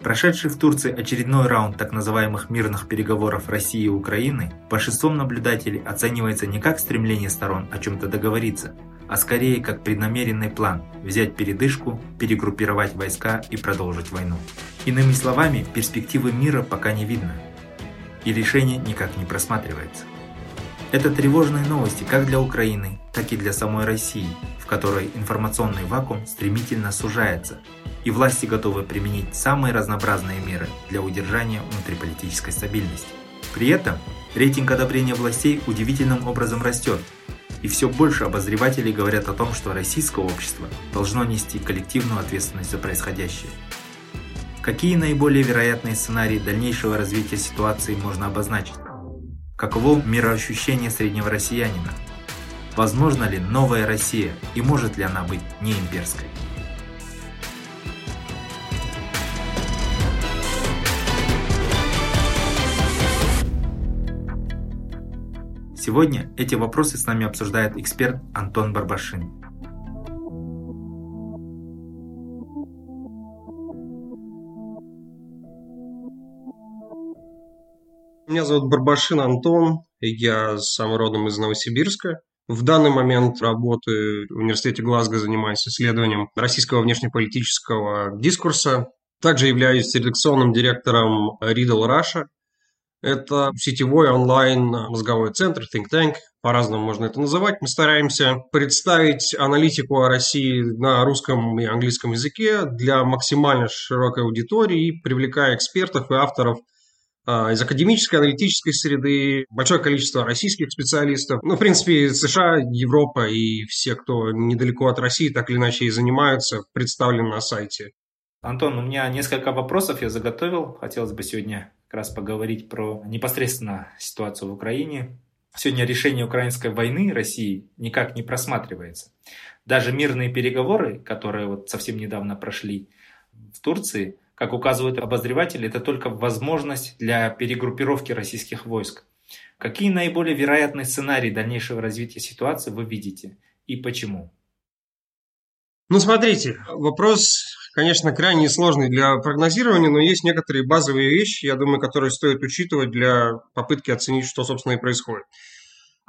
Прошедший в Турции очередной раунд так называемых мирных переговоров России и Украины большинством наблюдателей оценивается не как стремление сторон о чем-то договориться, а скорее как преднамеренный план – взять передышку, перегруппировать войска и продолжить войну. Иными словами, перспективы мира пока не видно, и решение никак не просматривается. Это тревожные новости как для Украины, так и для самой России, которой информационный вакуум стремительно сужается, и власти готовы применить самые разнообразные меры для удержания внутриполитической стабильности. При этом рейтинг одобрения властей удивительным образом растет, и все больше обозревателей говорят о том, что российское общество должно нести коллективную ответственность за происходящее. Какие наиболее вероятные сценарии дальнейшего развития ситуации можно обозначить? Каково мироощущение среднего россиянина? Возможно ли новая Россия и может ли она быть не имперской? Сегодня эти вопросы с нами обсуждает эксперт Антон Барбашин. Меня зовут Барбашин Антон, я сам родом из Новосибирска. В данный момент работаю в университете Глазго, занимаюсь исследованием российского внешнеполитического дискурса. Также являюсь редакционным директором Riddle Russia. Это сетевой онлайн мозговой центр, think tank, по-разному можно это называть. Мы стараемся представить аналитику о России на русском и английском языке для максимально широкой аудитории, привлекая экспертов и авторов из академической, аналитической среды, большое количество российских специалистов. Ну, в принципе, США, Европа и все, кто недалеко от России, так или иначе и занимаются, представлены на сайте. Антон, у меня несколько вопросов я заготовил. Хотелось бы сегодня как раз поговорить про непосредственно ситуацию в Украине. Сегодня решение украинской войны России никак не просматривается. Даже мирные переговоры, которые вот совсем недавно прошли в Турции, как указывают обозреватели, это только возможность для перегруппировки российских войск. Какие наиболее вероятные сценарии дальнейшего развития ситуации вы видите и почему? Ну, смотрите, вопрос, конечно, крайне сложный для прогнозирования, но есть некоторые базовые вещи, я думаю, которые стоит учитывать для попытки оценить, что, собственно, и происходит.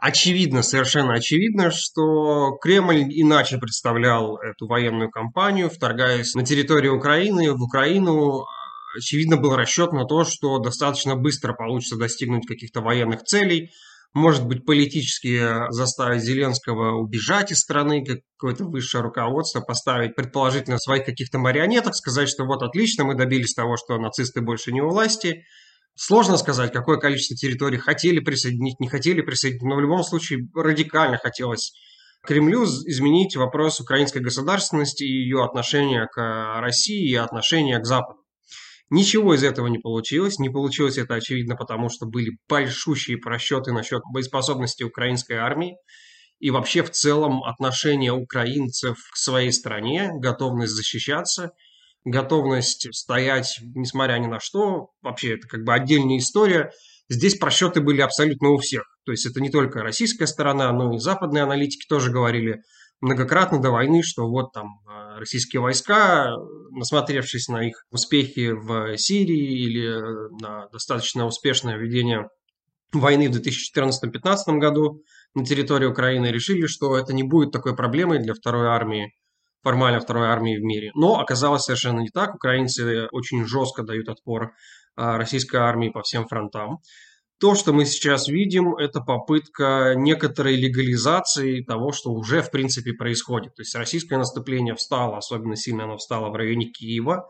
Очевидно, совершенно очевидно, что Кремль иначе представлял эту военную кампанию, вторгаясь на территорию Украины, в Украину. Очевидно, был расчет на то, что достаточно быстро получится достигнуть каких-то военных целей, может быть, политически заставить Зеленского убежать из страны, какое-то высшее руководство, поставить предположительно своих каких-то марионеток, сказать, что вот отлично, мы добились того, что нацисты больше не у власти. Сложно сказать, какое количество территорий хотели присоединить, не хотели присоединить, но в любом случае радикально хотелось Кремлю изменить вопрос украинской государственности и ее отношения к России и отношения к Западу. Ничего из этого не получилось. Не получилось это, очевидно, потому что были большущие просчеты насчет боеспособности украинской армии и вообще в целом отношение украинцев к своей стране, готовность защищаться, готовность стоять, несмотря ни на что. Вообще, это как бы отдельная история. Здесь просчеты были абсолютно у всех. То есть это не только российская сторона, но и западные аналитики тоже говорили многократно до войны, что вот там э, российские войска, насмотревшись на их успехи в Сирии или на достаточно успешное ведение войны в 2014-2015 году на территории Украины, решили, что это не будет такой проблемой для второй армии, формально второй армии в мире. Но оказалось совершенно не так. Украинцы очень жестко дают отпор э, российской армии по всем фронтам. То, что мы сейчас видим, это попытка некоторой легализации того, что уже в принципе происходит. То есть российское наступление встало, особенно сильно оно встало в районе Киева.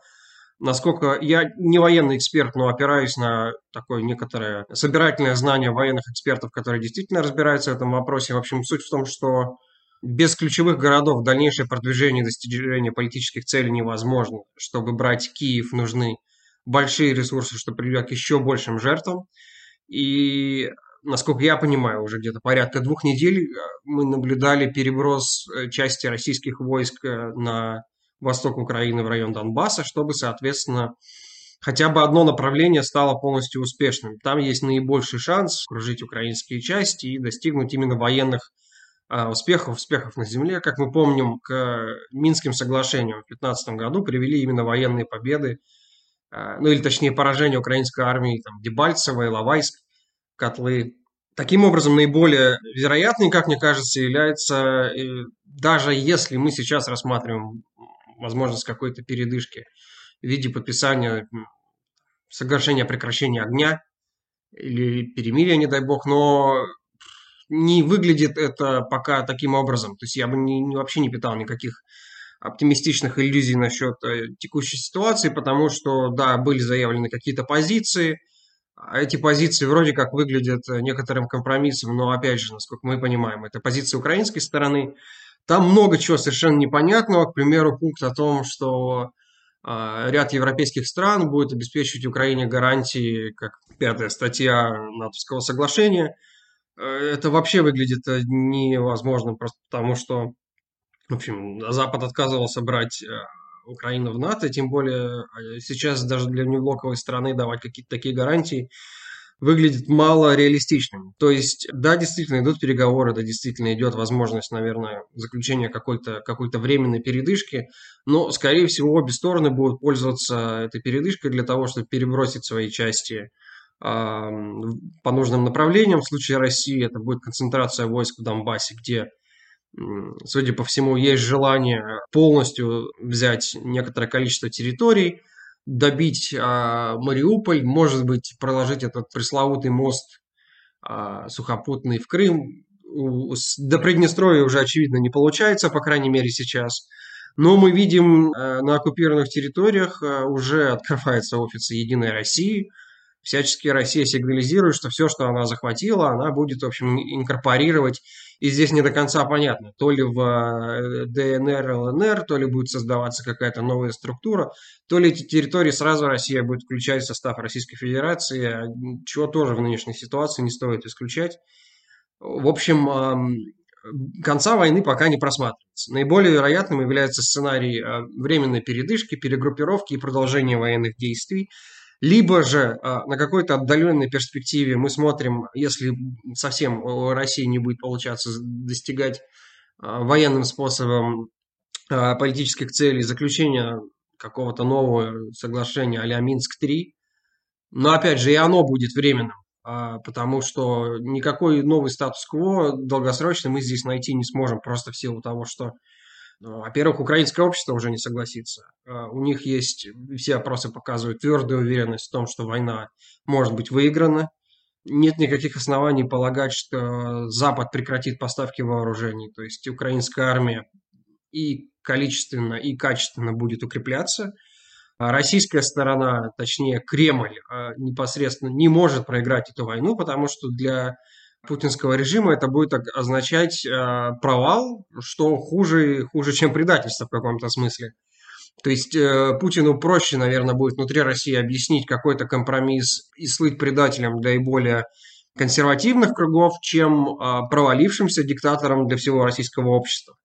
Насколько я не военный эксперт, но опираюсь на такое некоторое собирательное знание военных экспертов, которые действительно разбираются в этом вопросе. В общем, суть в том, что без ключевых городов дальнейшее продвижение и достижение политических целей невозможно. Чтобы брать Киев, нужны большие ресурсы, что приведет к еще большим жертвам. И, насколько я понимаю, уже где-то порядка двух недель э, мы наблюдали переброс э, части российских войск э, на восток Украины в район Донбасса, чтобы, соответственно, хотя бы одно направление стало полностью успешным. Там есть наибольший шанс окружить украинские части и достигнуть именно военных успехов, успехов на земле. Как мы помним, к Минским соглашениям в 2015 году привели именно военные победы, а, ну или точнее поражение украинской армии, там, Дебальцево, Иловайск, Котлы. Таким образом, наиболее вероятной, как мне кажется, является, даже если мы сейчас рассматриваем возможность какой-то передышки в виде подписания соглашения о прекращении огня или перемирия, не дай бог, но не выглядит это пока таким образом. То есть я бы не, вообще не питал никаких оптимистичных иллюзий насчет э, текущей ситуации, потому что, да, были заявлены какие-то позиции, а эти позиции вроде как выглядят э, некоторым компромиссом, но, опять же, насколько мы понимаем, это позиция украинской стороны. Там много чего совершенно непонятного. К примеру, пункт о том, что э, ряд европейских стран будет обеспечивать Украине гарантии, как пятая статья НАТОвского соглашения – это вообще выглядит э, невозможным, просто потому что, в общем, Запад отказывался брать э, Украину в НАТО, тем более сейчас даже для внеблоковой страны давать какие-то такие гарантии выглядит мало реалистичным. То есть, да, действительно идут переговоры, да, действительно идет возможность, наверное, заключения какой-то какой временной передышки, но, скорее всего, обе стороны будут пользоваться этой передышкой для того, чтобы перебросить свои части по нужным направлениям. В случае России это будет концентрация войск в Донбассе, где, судя по всему, есть желание полностью взять некоторое количество территорий, добить а, Мариуполь, может быть, проложить этот пресловутый мост а, сухопутный в Крым. До Приднестровья уже, очевидно, не получается, по крайней мере, сейчас. Но мы видим, а, на оккупированных территориях а, уже открывается офис Единой России – всячески Россия сигнализирует, что все, что она захватила, она будет, в общем, инкорпорировать. И здесь не до конца понятно, то ли в э, ДНР, ЛНР, то ли будет создаваться какая-то новая структура, то ли эти территории сразу Россия будет включать в состав Российской Федерации, а, чего тоже в нынешней ситуации не стоит исключать. В общем, конца войны пока не просматривается. Наиболее вероятным является сценарий э, временной передышки, перегруппировки и продолжения военных действий – либо же а, на какой-то отдаленной перспективе мы смотрим, если совсем у России не будет получаться достигать а, военным способом а, политических целей, заключения какого-то нового соглашения а-ля Минск-3. Но опять же и оно будет временным, потому что никакой новый статус-кво долгосрочный мы здесь найти не сможем, просто в силу того, что во-первых, украинское общество уже не согласится. А, у них есть, все опросы показывают твердую уверенность в том, что война может быть выиграна. Нет никаких оснований полагать, что Запад прекратит поставки вооружений. То есть украинская армия и количественно, и качественно будет укрепляться. А российская сторона, точнее Кремль, а, непосредственно не может проиграть эту войну, потому что для путинского режима это будет означать э, провал, что хуже, хуже, чем предательство в каком-то смысле. То есть э, Путину проще, наверное, будет внутри России объяснить какой-то компромисс и слыть предателем для и более консервативных кругов, чем э, провалившимся диктатором для всего российского общества.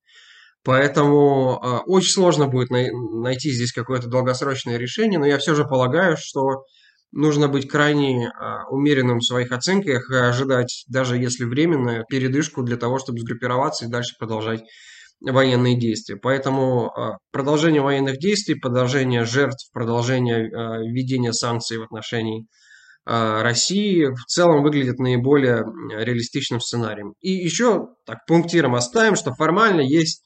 Поэтому э, очень сложно будет най- найти здесь какое-то долгосрочное решение, но я все же полагаю, что нужно быть крайне а, умеренным в своих оценках и ожидать, даже если временную передышку для того, чтобы сгруппироваться и дальше продолжать военные действия. Поэтому а, продолжение военных действий, продолжение жертв, продолжение а, введения санкций в отношении России в целом выглядит наиболее реалистичным сценарием. И еще так пунктиром оставим, что формально есть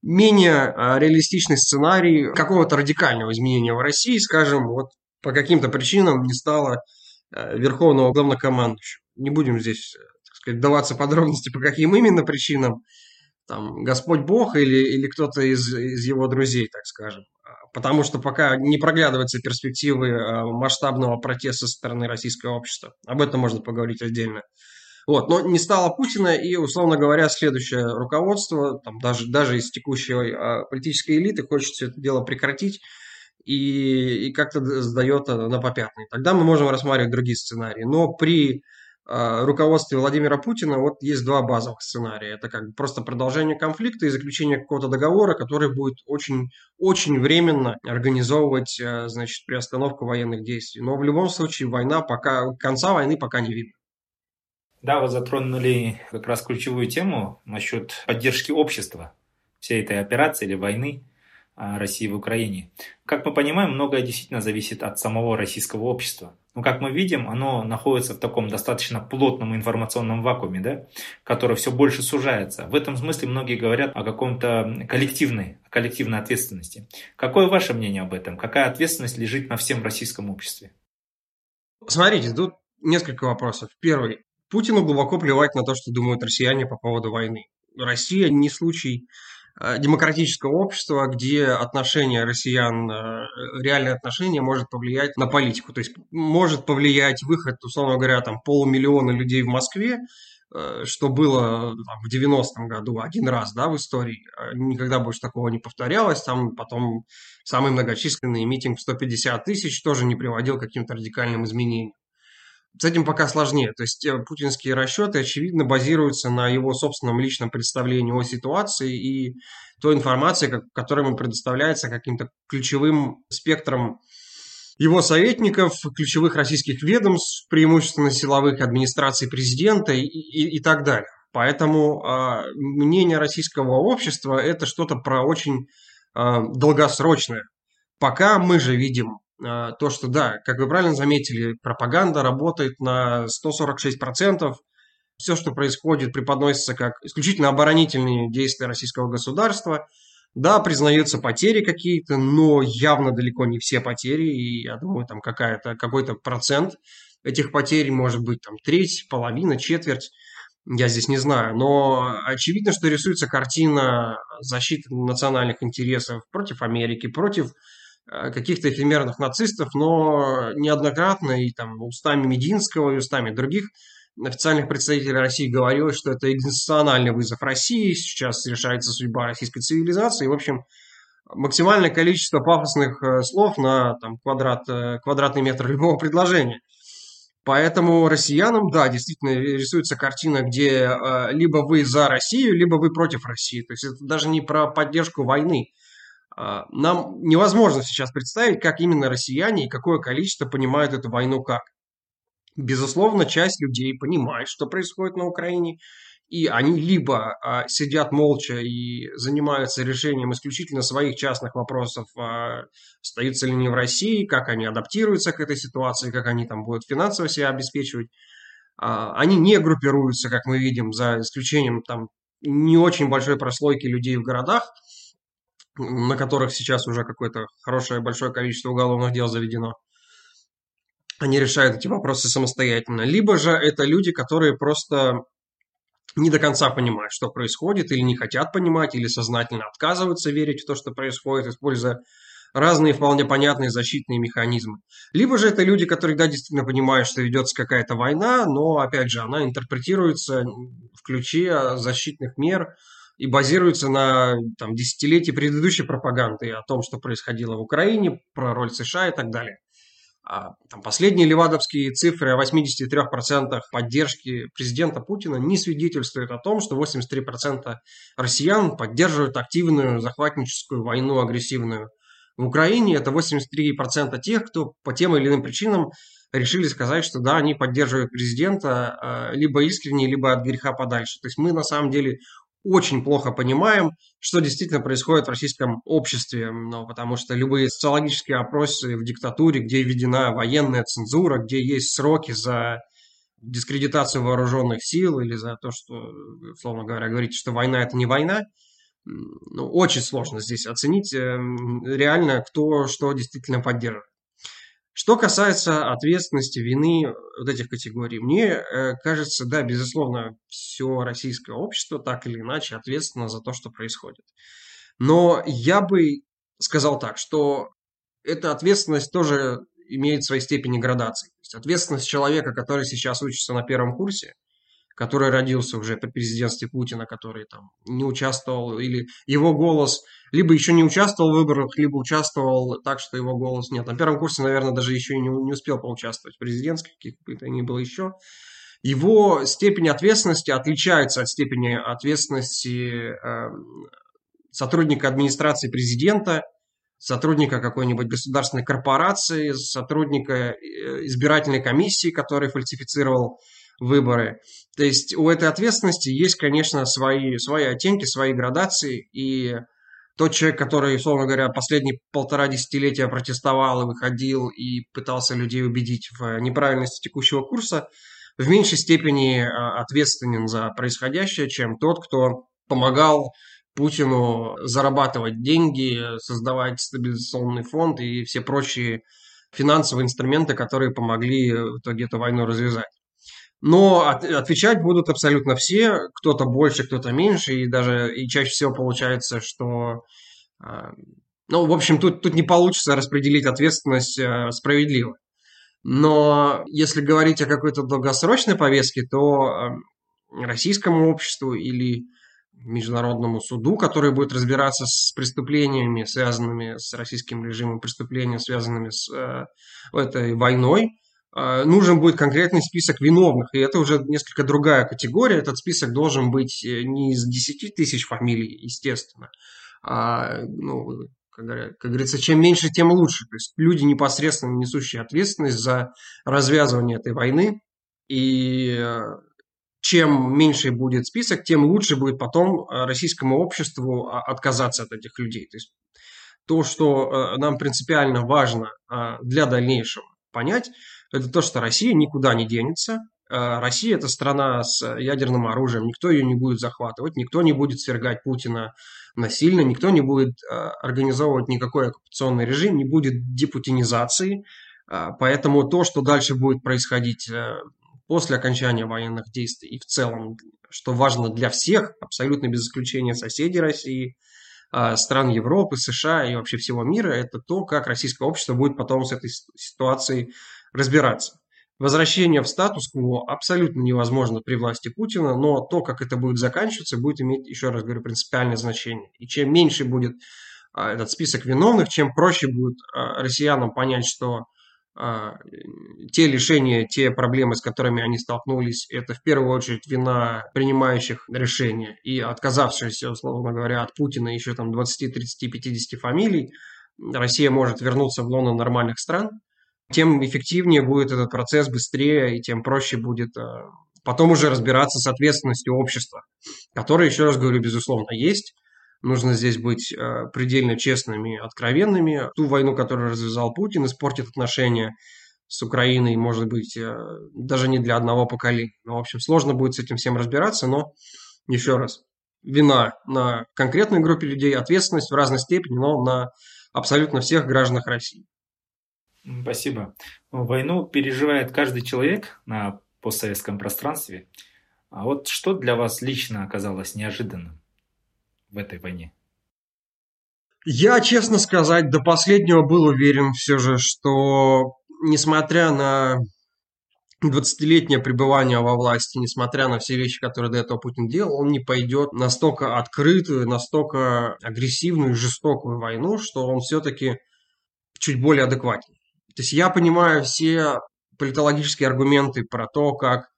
менее реалистичный сценарий какого-то радикального изменения в России, скажем, вот по каким-то причинам не стало э, верховного главнокомандующего. Не будем здесь, э, так сказать, даваться подробности, по каким именно причинам. Там Господь Бог или, или кто-то из, из его друзей, так скажем. А, потому что пока не проглядываются перспективы э, масштабного протеста со стороны российского общества. Об этом можно поговорить отдельно. Вот, но не стало Путина, и, условно говоря, следующее руководство, там, даже, даже из текущей а, политической элиты, хочет все это дело прекратить и, и как-то сдает на попятный. Тогда мы можем рассматривать другие сценарии. Но при а, руководстве Владимира Путина вот есть два базовых сценария. Это как бы просто продолжение конфликта и заключение какого-то договора, который будет очень, очень временно организовывать, а, значит, приостановку военных действий. Но в любом случае война пока, конца войны пока не видно. Да, вы затронули как раз ключевую тему насчет поддержки общества всей этой операции или войны России в Украине. Как мы понимаем, многое действительно зависит от самого российского общества. Но, как мы видим, оно находится в таком достаточно плотном информационном вакууме, да, который все больше сужается. В этом смысле многие говорят о каком-то коллективной, коллективной ответственности. Какое ваше мнение об этом? Какая ответственность лежит на всем российском обществе? Смотрите, тут несколько вопросов. Первый. Путину глубоко плевать на то, что думают россияне по поводу войны. Россия не случай демократического общества, где отношение россиян, э, реальное отношение может повлиять на политику. То есть может повлиять выход, условно говоря, там полумиллиона людей в Москве, э, что было там, в 90-м году один раз да, в истории. Никогда больше такого не повторялось. Там потом самый многочисленный митинг в 150 тысяч тоже не приводил к каким-то радикальным изменениям с этим пока сложнее. То есть э, путинские расчеты, очевидно, базируются на его собственном личном представлении о ситуации и той информации, которая ему предоставляется каким-то ключевым спектром его советников, ключевых российских ведомств, преимущественно силовых администраций президента и, и, и так далее. Поэтому э, мнение российского общества это что-то про очень э, долгосрочное. Пока мы же видим то, что да, как вы правильно заметили, пропаганда работает на 146%. Все, что происходит, преподносится как исключительно оборонительные действия российского государства. Да, признаются потери какие-то, но явно далеко не все потери. И я думаю, там какая-то, какой-то процент этих потерь может быть там треть, половина, четверть. Я здесь не знаю, но очевидно, что рисуется картина защиты национальных интересов против Америки, против каких-то эфемерных нацистов, но неоднократно и там устами Мединского и устами других официальных представителей России говорилось, что это экзистенциальный вызов России, сейчас решается судьба российской цивилизации. И, в общем, максимальное количество пафосных э, слов на там, квадрат, э, квадратный метр любого предложения. Поэтому россиянам, да, действительно рисуется картина, где э, либо вы за Россию, либо вы против России. То есть это даже не про поддержку войны, нам невозможно сейчас представить, как именно россияне и какое количество понимают эту войну как. Безусловно, часть людей понимает, что происходит на Украине, и они либо а, сидят молча и занимаются решением исключительно своих частных вопросов, а, остаются ли они в России, как они адаптируются к этой ситуации, как они там будут финансово себя обеспечивать. А, они не группируются, как мы видим, за исключением там не очень большой прослойки людей в городах, на которых сейчас уже какое-то хорошее большое количество уголовных дел заведено, они решают эти вопросы самостоятельно. Либо же это люди, которые просто не до конца понимают, что происходит, или не хотят понимать, или сознательно отказываются верить в то, что происходит, используя разные вполне понятные защитные механизмы. Либо же это люди, которые, да, действительно понимают, что ведется какая-то война, но, опять же, она интерпретируется в ключе защитных мер, и базируется на там, десятилетии предыдущей пропаганды о том, что происходило в Украине, про роль США и так далее. А, там, последние левадовские цифры о 83% поддержки президента Путина не свидетельствуют о том, что 83% россиян поддерживают активную захватническую войну агрессивную в Украине. Это 83% тех, кто по тем или иным причинам решили сказать, что да, они поддерживают президента а, либо искренне, либо от греха подальше. То есть мы на самом деле очень плохо понимаем, что действительно происходит в российском обществе, ну, потому что любые социологические опросы в диктатуре, где введена военная цензура, где есть сроки за дискредитацию вооруженных сил или за то, что, условно говоря, говорите, что война это не война, ну, очень сложно здесь оценить эм, реально, кто что действительно поддерживает. Что касается ответственности, вины вот этих категорий, мне э, кажется, да, безусловно, все российское общество так или иначе ответственно за то, что происходит. Но я бы сказал так, что эта ответственность тоже имеет свои степени градации. То есть ответственность человека, который сейчас учится на первом курсе, который родился уже при президентстве Путина, который там не участвовал, или его голос либо еще не участвовал в выборах, либо участвовал так, что его голос нет. На первом курсе, наверное, даже еще не, не успел поучаствовать в президентских, каких бы то ни было еще. Его степень ответственности отличается от степени ответственности э, сотрудника администрации президента, сотрудника какой-нибудь государственной корпорации, сотрудника э, избирательной комиссии, который фальсифицировал выборы. То есть у этой ответственности есть, конечно, свои, свои оттенки, свои градации, и тот человек, который, условно говоря, последние полтора десятилетия протестовал и выходил и пытался людей убедить в неправильности текущего курса, в меньшей степени а, ответственен за происходящее, чем тот, кто помогал Путину зарабатывать деньги, создавать стабилизационный фонд и все прочие финансовые инструменты, которые помогли в итоге эту войну развязать. Но от, отвечать будут абсолютно все, кто-то больше, кто-то меньше, и даже и чаще всего получается, что, э, ну, в общем, тут, тут не получится распределить ответственность э, справедливо. Но если говорить о какой-то долгосрочной повестке, то э, российскому обществу или международному суду, который будет разбираться с преступлениями, связанными с российским режимом, преступлениями, связанными с э, этой войной, нужен будет конкретный список виновных. И это уже несколько другая категория. Этот список должен быть э, не из 10 тысяч фамилий, естественно, а, ну, как, как говорится, чем меньше, тем лучше. То есть люди, непосредственно несущие ответственность за развязывание этой войны. И э, чем меньше будет список, тем лучше будет потом э, российскому обществу а, отказаться от этих людей. То есть то, что нам принципиально важно а, для дальнейшего понять, это то, что Россия никуда не денется. Э, Россия – это страна с ядерным оружием, никто ее не будет захватывать, никто не будет свергать Путина насильно, никто не будет организовывать никакой оккупационный режим, не будет депутинизации. Поэтому то, что дальше будет происходить после окончания военных действий и в целом, что важно для всех, абсолютно без исключения соседей России, стран Европы, США и вообще всего мира, это то, как российское общество будет потом с этой ситуацией разбираться. Возвращение в статус-кво абсолютно невозможно при власти Путина, но то, как это будет заканчиваться, будет иметь, еще раз говорю, принципиальное значение. И чем меньше будет а, этот список виновных, чем проще будет а, россиянам понять, что а, те лишения, те проблемы, с которыми они столкнулись, это в первую очередь вина принимающих решения и отказавшихся, условно говоря, от Путина еще там 20, 30, 50 фамилий, Россия может вернуться в лоно нормальных стран, тем эффективнее будет этот процесс, быстрее, и тем проще будет а, потом уже разбираться с ответственностью общества, которая, еще раз говорю, безусловно, есть, Нужно здесь быть э, предельно честными, откровенными. Ту войну, которую развязал Путин, испортит отношения с Украиной, может быть, э, даже не для одного поколения. Ну, в общем, сложно будет с этим всем разбираться, но еще раз, вина на конкретной группе людей, ответственность в разной степени, но на абсолютно всех гражданах России. Спасибо. Войну переживает каждый человек на постсоветском пространстве. А вот что для вас лично оказалось неожиданным? в этой войне? Я, честно сказать, до последнего был уверен все же, что несмотря на 20-летнее пребывание во власти, несмотря на все вещи, которые до этого Путин делал, он не пойдет настолько открытую, настолько агрессивную и жестокую войну, что он все-таки чуть более адекватен. То есть я понимаю все политологические аргументы про то, как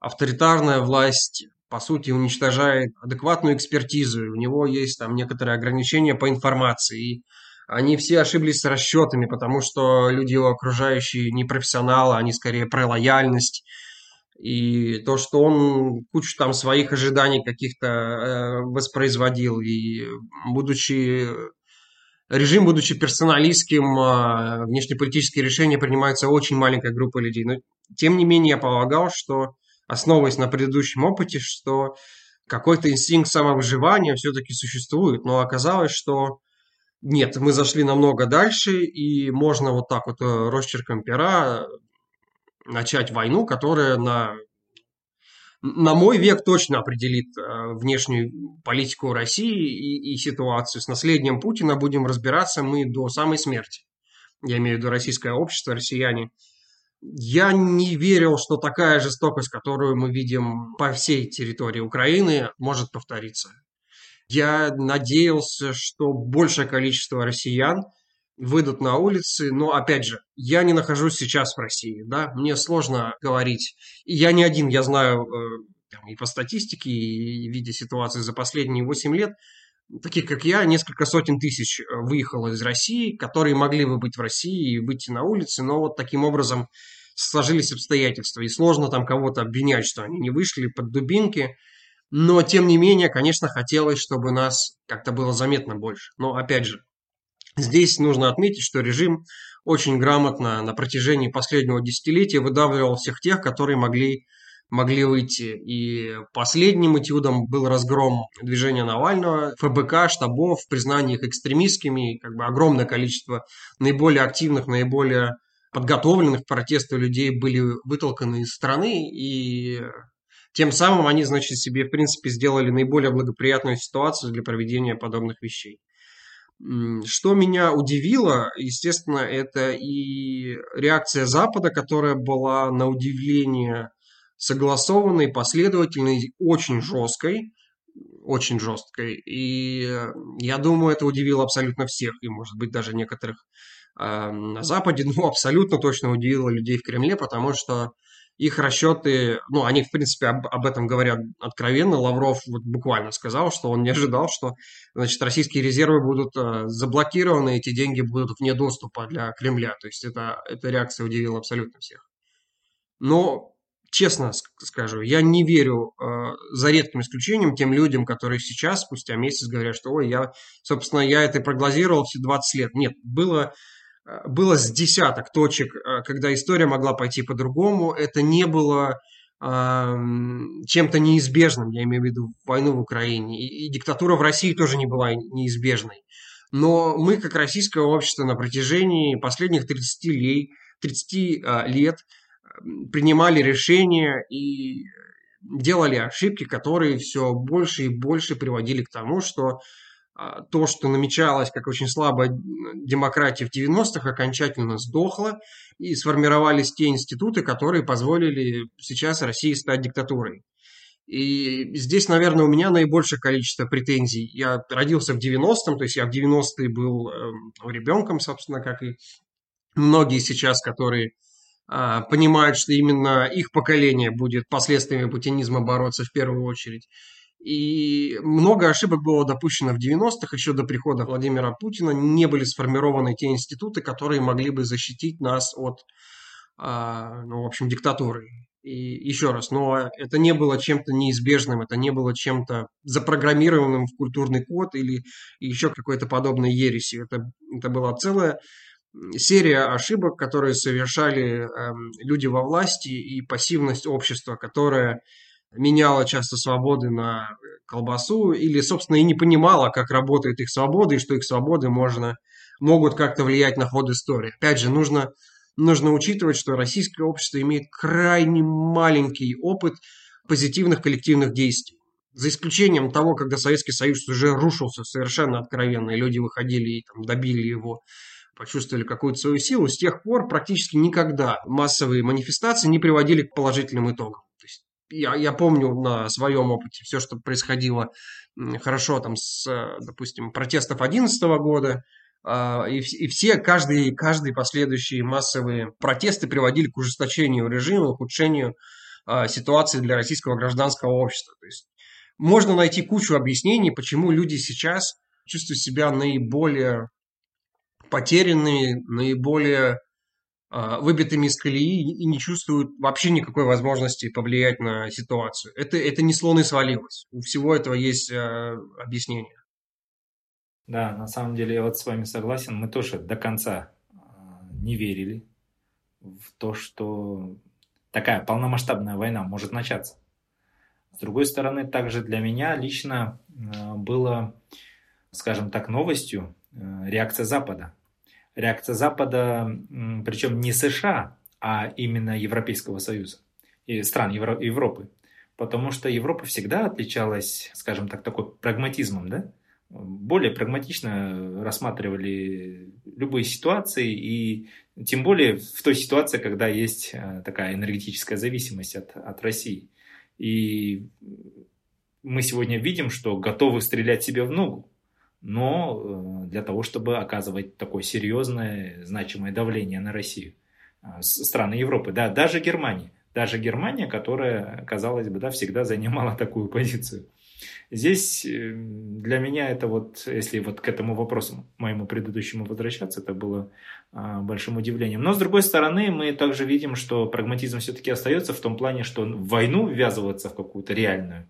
авторитарная власть по сути, уничтожает адекватную экспертизу. У него есть там некоторые ограничения по информации. И они все ошиблись с расчетами, потому что люди его окружающие не профессионалы, они скорее про лояльность. И то, что он кучу там своих ожиданий каких-то э, воспроизводил, и будучи режим, будучи персоналистским, э, внешнеполитические решения принимаются очень маленькой группой людей. Но тем не менее я полагал, что основываясь на предыдущем опыте, что какой-то инстинкт самовыживания все-таки существует, но оказалось, что нет, мы зашли намного дальше, и можно вот так вот э, росчерком пера начать войну, которая на, на мой век точно определит э, внешнюю политику России и, и ситуацию. С наследием Путина будем разбираться мы до самой смерти. Я имею в виду российское общество, россияне – Я не верил, что такая жестокость, которую мы видим по всей территории Украины, может повториться. Я надеялся, что большее количество россиян выйдут на улицы, но, опять же, я не нахожусь сейчас в России, да, мне сложно говорить. Я не один, я знаю э, и по статистике, и в виде ситуации за последние 8 лет, таких как я, несколько сотен тысяч э, выехало из России, которые могли бы быть в России и выйти на улицы, но вот таким образом сложились обстоятельства. И сложно там кого-то обвинять, что они не вышли под дубинки. Но, тем не менее, конечно, хотелось, чтобы нас как-то было заметно больше. Но, опять же, здесь нужно отметить, что режим очень грамотно на протяжении последнего десятилетия выдавливал всех тех, которые могли могли выйти. И последним этюдом был разгром движения Навального, ФБК, штабов, признание их экстремистскими, как бы огромное количество наиболее активных, наиболее подготовленных к протесту людей были вытолканы из страны, и тем самым они, значит, себе, в принципе, сделали наиболее благоприятную ситуацию для проведения подобных вещей. Что меня удивило, естественно, это и реакция Запада, которая была на удивление согласованной, последовательной, очень жесткой, очень жесткой. И э, я думаю, это удивило абсолютно всех, и, может быть, даже некоторых э, на Западе, ну, абсолютно точно удивило людей в Кремле, потому что их расчеты, ну, они, в принципе, об, об этом говорят откровенно. Лавров вот буквально сказал, что он не ожидал, что, значит, российские резервы будут э, заблокированы, эти деньги будут вне доступа для Кремля. То есть это, эта реакция удивила абсолютно всех. Но честно скажу, я не верю, э, за редким исключением, тем людям, которые сейчас, спустя месяц, говорят, что, ой, я, собственно, я это прогнозировал все 20 лет. Нет, было, было с десяток точек, э, когда история могла пойти по-другому. Это не было чем-то неизбежным, я имею в виду войну в Украине. И, и диктатура в России тоже не была неизбежной. Но мы, как российское общество, на протяжении последних 30 лет, 30 лет принимали решения и делали ошибки, которые все больше и больше приводили к тому, что то, что намечалось как очень слабая демократия в 90-х, окончательно сдохло, и сформировались те институты, которые позволили сейчас России стать диктатурой. И здесь, наверное, у меня наибольшее количество претензий. Я родился в 90-м, то есть я в 90-е был э, ребенком, собственно, как и многие сейчас, которые а, понимают, что именно их поколение будет последствиями путинизма бороться в первую очередь. И много ошибок было допущено в 90-х, еще до прихода Владимира Путина. Не были сформированы те институты, которые могли бы защитить нас от, а, ну, в общем, диктатуры. И еще раз, но это не было чем-то неизбежным, это не было чем-то запрограммированным в культурный код или еще какой-то подобной ереси. Это, это была целая серия ошибок, которые совершали э, люди во власти, и пассивность общества, которая меняла часто свободы на колбасу, или, собственно, и не понимала, как работает их свобода, и что их свободы можно, могут как-то влиять на ход истории. Опять же, нужно, нужно учитывать, что российское общество имеет крайне маленький опыт позитивных коллективных действий. За исключением того, когда Советский Союз уже рушился совершенно откровенно, и люди выходили и там, добили его почувствовали какую-то свою силу, с тех пор практически никогда массовые манифестации не приводили к положительным итогам. То есть я, я помню на своем опыте все, что происходило хорошо там с, допустим, протестов 2011 года, а, и, и все, каждый, каждый последующие массовые протесты приводили к ужесточению режима, ухудшению а, ситуации для российского гражданского общества. То есть можно найти кучу объяснений, почему люди сейчас чувствуют себя наиболее потерянные, наиболее выбитыми из колеи и не чувствуют вообще никакой возможности повлиять на ситуацию. Это, это не слон и свалилось. У всего этого есть э, объяснение. Да, на самом деле я вот с вами согласен. Мы тоже до конца не верили в то, что такая полномасштабная война может начаться. С другой стороны, также для меня лично было, скажем так, новостью реакция Запада реакция Запада, причем не США, а именно Европейского Союза и стран Евро- Европы. Потому что Европа всегда отличалась, скажем так, такой прагматизмом, да? более прагматично рассматривали любые ситуации, и тем более в той ситуации, когда есть э, такая энергетическая зависимость от, от России. И мы сегодня видим, что готовы стрелять себе в ногу, но э, для того, чтобы оказывать такое серьезное, значимое давление на Россию. Э, страны Европы, да, даже Германия. Даже Германия, которая, казалось бы, да, всегда занимала такую позицию. Здесь э, для меня это вот, если вот к этому вопросу моему предыдущему возвращаться, это было а, большим удивлением. Но с другой стороны, мы также видим, что прагматизм все-таки остается в том плане, что войну ввязываться в какую-то реальную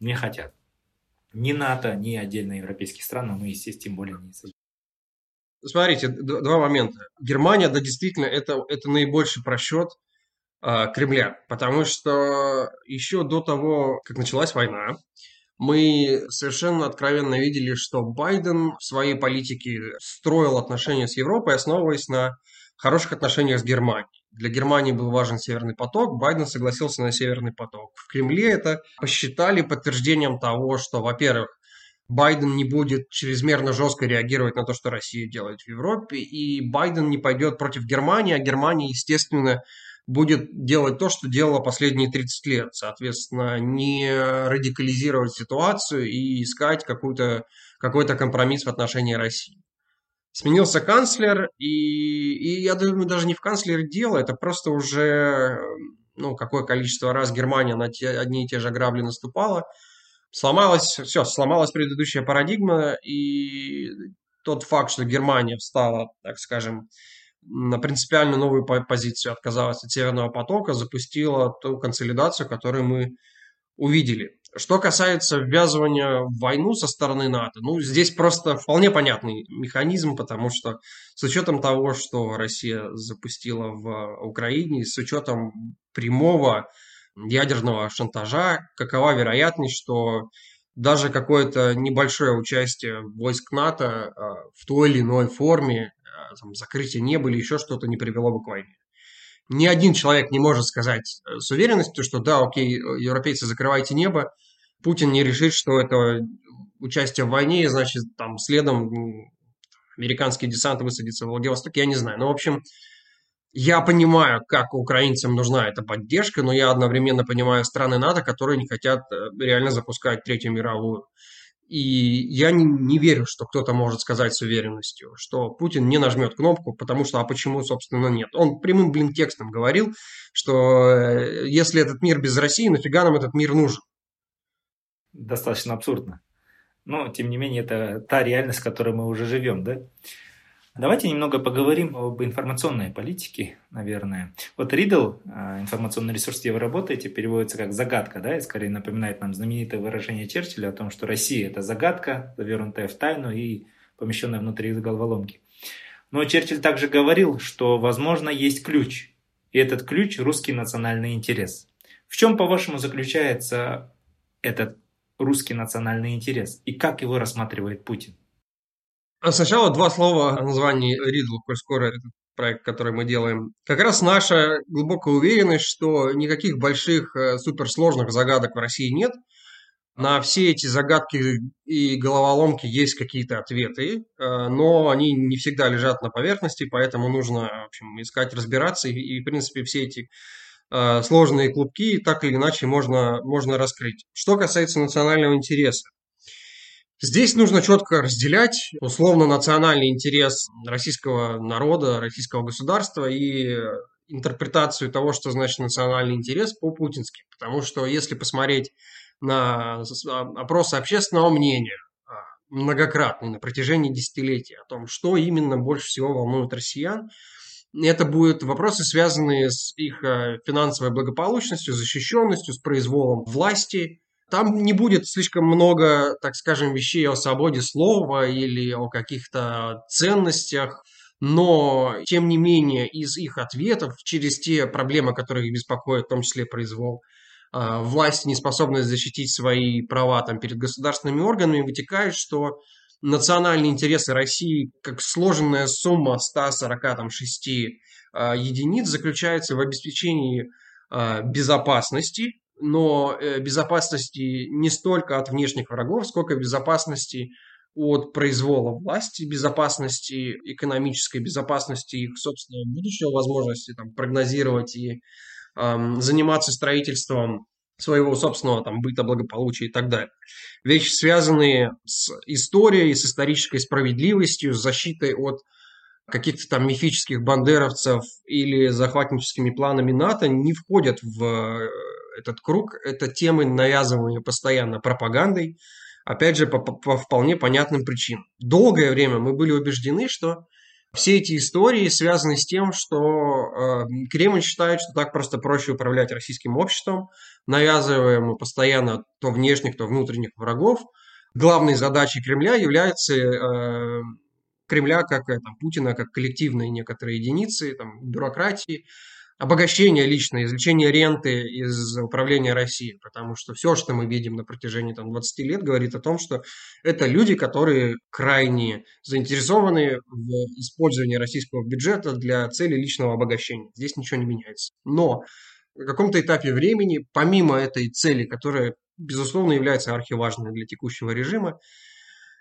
не хотят. Ни НАТО, ни отдельно европейские страны, мы, естественно, тем более не. Смотрите, два момента. Германия, да, действительно, это, это наибольший просчет э, Кремля, потому что еще до того, как началась война, мы совершенно откровенно видели, что Байден в своей политике строил отношения с Европой, основываясь на хороших отношениях с Германией. Для Германии был важен Северный поток, Байден согласился на Северный поток. В Кремле это посчитали подтверждением того, что, во-первых, Байден не будет чрезмерно жестко реагировать на то, что Россия делает в Европе, и Байден не пойдет против Германии, а Германия, естественно, будет делать то, что делала последние 30 лет. Соответственно, не радикализировать ситуацию и искать какой-то какой-то компромисс в отношении России. Сменился канцлер, и, и я думаю, даже не в канцлере дело, это просто уже, ну, какое количество раз Германия на те, одни и те же грабли наступала. Сломалась, все, сломалась предыдущая парадигма, и тот факт, что Германия встала, так скажем, на принципиально новую позицию, отказалась от Северного потока, запустила ту консолидацию, которую мы увидели. Что касается ввязывания в войну со стороны НАТО, ну, здесь просто вполне понятный механизм, потому что с учетом того, что Россия запустила в Украине, с учетом прямого ядерного шантажа, какова вероятность, что даже какое-то небольшое участие войск НАТО а, в той или иной форме там, закрытие неба или еще что-то не привело бы к войне. Ни один человек не может сказать э, с уверенностью, что да, окей, европейцы, закрывайте небо, Путин не решит, что это участие в войне, значит, там следом американский десант высадится в Владивостоке, я не знаю. Но, в общем, я понимаю, как украинцам нужна эта поддержка, но я одновременно понимаю страны НАТО, которые не хотят э, реально запускать Третью мировую. И я не, не верю, что кто-то может сказать с уверенностью, что Путин не нажмет кнопку, потому что, а почему, собственно, нет. Он прямым, блин, текстом говорил, что э, если этот мир без России, нафига нам этот мир нужен? Достаточно абсурдно. Но, тем не менее, это та реальность, в которой мы уже живем, да? Давайте немного поговорим об информационной политике, наверное. Вот Ридл, а, информационный ресурс, где вы работаете, переводится как загадка, да, и скорее напоминает нам знаменитое выражение Черчилля о том, что Россия – это загадка, завернутая в тайну и помещенная внутри головоломки. Но Черчилль также говорил, что, возможно, есть ключ, и этот ключ – русский национальный интерес. В чем, по-вашему, заключается этот русский национальный интерес, и как его рассматривает Путин? А сначала два слова о названии Ридл, коль скоро этот проект, который мы делаем. Как раз наша глубокая уверенность, что никаких больших э, суперсложных загадок в России нет. На все эти загадки и головоломки есть какие-то ответы, э, но они не всегда лежат на поверхности, поэтому нужно в общем, искать, разбираться. И, в принципе, все эти э, сложные клубки так или иначе можно, можно раскрыть. Что касается национального интереса. Здесь нужно четко разделять условно национальный интерес российского народа, российского государства и интерпретацию того, что значит национальный интерес по-путински. Потому что если посмотреть на опросы общественного мнения, а, многократные на протяжении десятилетий о том, что именно больше всего волнует россиян, это будут вопросы, связанные с их а, финансовой благополучностью, защищенностью, с произволом власти, там не будет слишком много, так скажем, вещей о свободе слова или о каких-то ценностях, но, тем не менее, из их ответов, через те проблемы, которые их беспокоят, в том числе произвол, а, власть неспособность защитить свои права там, перед государственными органами, вытекает, что национальные интересы России, как сложенная сумма 146 а, единиц, заключается в обеспечении а, безопасности но э, безопасности не столько от внешних врагов, сколько безопасности от произвола власти, безопасности, экономической безопасности их собственного будущего, возможности там, прогнозировать и эм, заниматься строительством своего собственного там, быта, благополучия и так далее. Вещи, связанные с историей, с исторической справедливостью, с защитой от каких-то там мифических бандеровцев или захватническими планами НАТО, не входят в этот круг. Это темы, навязываемые постоянно пропагандой, опять же, по, по вполне понятным причинам. Долгое время мы были убеждены, что все эти истории связаны с тем, что э, Кремль считает, что так просто проще управлять российским обществом, навязывая ему постоянно то внешних, то внутренних врагов. Главной задачей Кремля является э, Кремля как э, там, Путина, как коллективные некоторые единицы, там, бюрократии, обогащение личное, извлечение ренты из управления Россией, потому что все, что мы видим на протяжении там, 20 лет, говорит о том, что это люди, которые крайне заинтересованы в использовании российского бюджета для цели личного обогащения. Здесь ничего не меняется. Но на каком-то этапе времени, помимо этой цели, которая, безусловно, является архиважной для текущего режима,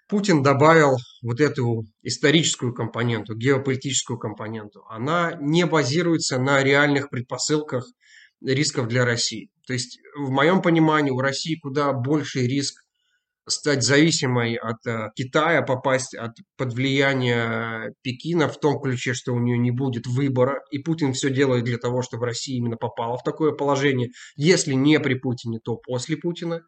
Путин добавил вот эту историческую компоненту, геополитическую компоненту. Она не базируется на реальных предпосылках рисков для России. То есть, в моем понимании, у России куда больший риск стать зависимой от э, Китая, попасть от, под влияние Пекина в том ключе, что у нее не будет выбора, и Путин все делает для того, чтобы Россия именно попала в такое положение, если не при Путине, то после Путина,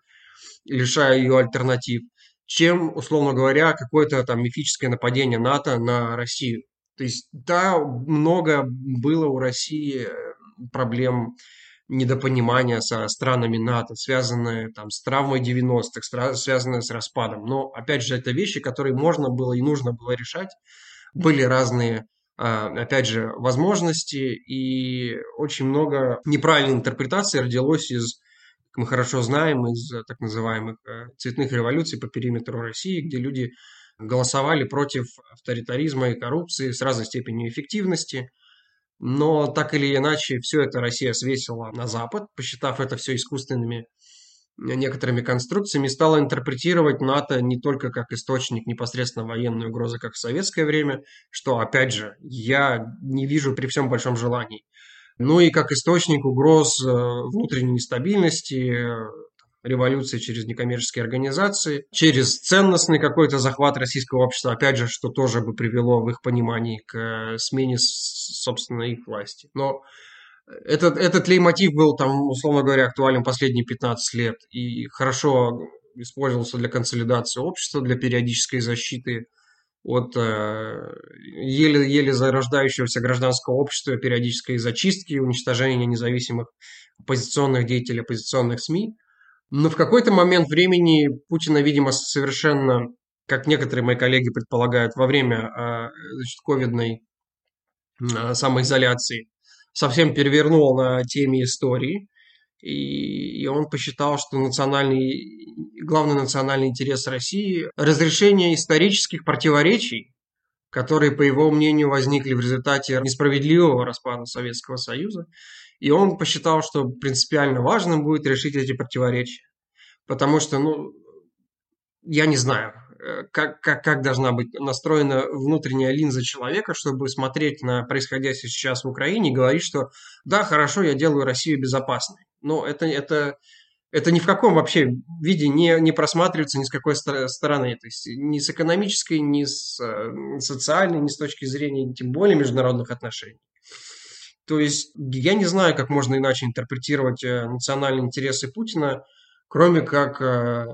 лишая ее альтернатив чем, условно говоря, какое-то там мифическое нападение НАТО на Россию. То есть, да, много было у России э, проблем недопонимания со странами НАТО, связанные там с травмой 90-х, связанные с распадом. Но, опять же, это вещи, которые можно было и нужно было решать. Были разные, а, опять же, возможности, и очень много неправильной интерпретации родилось из мы хорошо знаем из э, так называемых э, цветных революций по периметру России, где люди голосовали против авторитаризма и коррупции с разной степенью эффективности. Но так или иначе, все это Россия свесила на Запад, посчитав это все искусственными э, некоторыми конструкциями, стала интерпретировать НАТО не только как источник непосредственно военной угрозы, как в советское время, что, опять же, я не вижу при всем большом желании ну и как источник угроз э, внутренней нестабильности, революции через некоммерческие организации, через ценностный какой-то захват российского общества, опять же, что тоже бы привело в их понимании к э, смене, собственно, их власти. Но этот, этот леймотив был там, условно говоря, актуален последние 15 лет и хорошо использовался для консолидации общества, для периодической защиты от еле-еле э, зарождающегося гражданского общества, периодической зачистки, уничтожения независимых оппозиционных деятелей, оппозиционных СМИ. Но в какой-то момент времени Путина, видимо, совершенно, как некоторые мои коллеги предполагают, во время э, значит, ковидной э, самоизоляции совсем перевернул на теме истории – и, он посчитал, что национальный, главный национальный интерес России – разрешение исторических противоречий, которые, по его мнению, возникли в результате несправедливого распада Советского Союза. И он посчитал, что принципиально важным будет решить эти противоречия. Потому что, ну, я не знаю, э, как, как, как должна быть настроена внутренняя линза человека, чтобы смотреть на происходящее сейчас в Украине и говорить, что да, хорошо, я делаю Россию безопасной но это, это, это ни в каком вообще виде не, не просматривается ни с какой стороны. То есть ни с экономической, ни с э, социальной, ни с точки зрения тем более международных отношений. То есть я не знаю, как можно иначе интерпретировать э, национальные интересы Путина, кроме как э,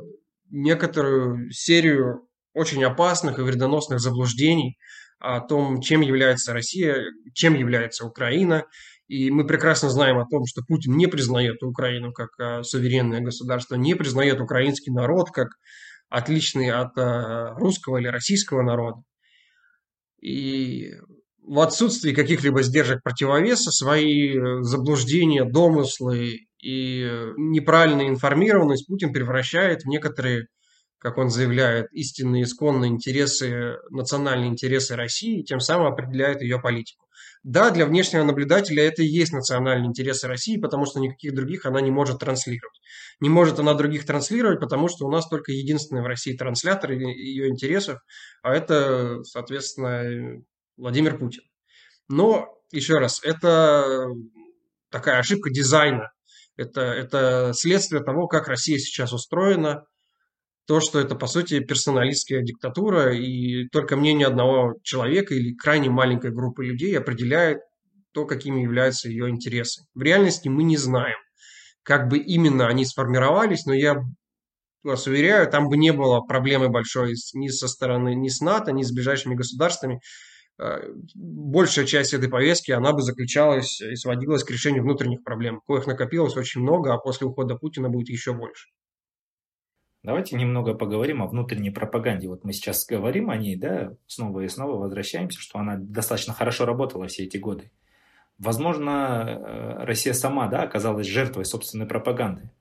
некоторую серию очень опасных и вредоносных заблуждений о том, чем является Россия, чем является Украина, и мы прекрасно знаем о том, что Путин не признает Украину как а, суверенное государство, не признает украинский народ как отличный от а, русского или российского народа. И в отсутствии каких-либо сдержек противовеса свои э, заблуждения, домыслы и неправильная информированность Путин превращает в некоторые, как он заявляет, истинные исконные интересы, национальные интересы России, тем самым определяет ее политику. Да, для внешнего наблюдателя это и есть национальные интересы России, потому что никаких других она не может транслировать. Не может она других транслировать, потому что у нас только единственный в России транслятор ее интересов, а это, соответственно, Владимир Путин. Но, еще раз, это такая ошибка дизайна. Это, это следствие того, как Россия сейчас устроена, то, что это, по сути, персоналистская диктатура, и только мнение одного человека или крайне маленькой группы людей определяет то, какими являются ее интересы. В реальности мы не знаем, как бы именно они сформировались, но я вас уверяю, там бы не было проблемы большой ни со стороны, ни с НАТО, ни с ближайшими государствами. Э, большая часть этой повестки, она бы заключалась и сводилась к решению внутренних проблем, коих накопилось очень много, а после ухода Путина будет еще больше. Давайте немного поговорим о внутренней пропаганде. Вот мы сейчас говорим о ней, да, снова и снова возвращаемся, что она достаточно хорошо работала все эти годы. Возможно, э, Россия сама, да, оказалась жертвой собственной пропаганды.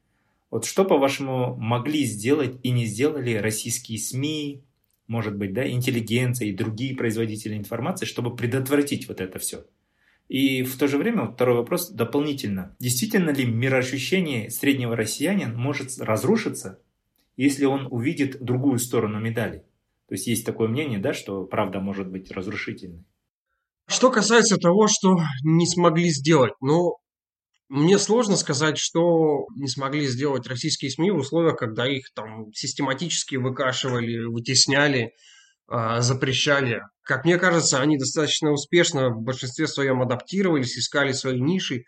Вот что, по-вашему, могли сделать и не сделали российские СМИ, может быть, да, интеллигенция и другие производители информации, чтобы предотвратить вот это все? И в то же время, второй вопрос дополнительно. Действительно ли мироощущение среднего россиянина может разрушиться если он увидит другую сторону медали. То есть есть такое мнение, да, что правда может быть разрушительной. Что касается того, что не смогли сделать, ну, мне сложно сказать, что не смогли сделать российские СМИ в условиях, когда их там систематически выкашивали, вытесняли, а, запрещали. Как мне кажется, они достаточно успешно в большинстве своем адаптировались, искали свои ниши,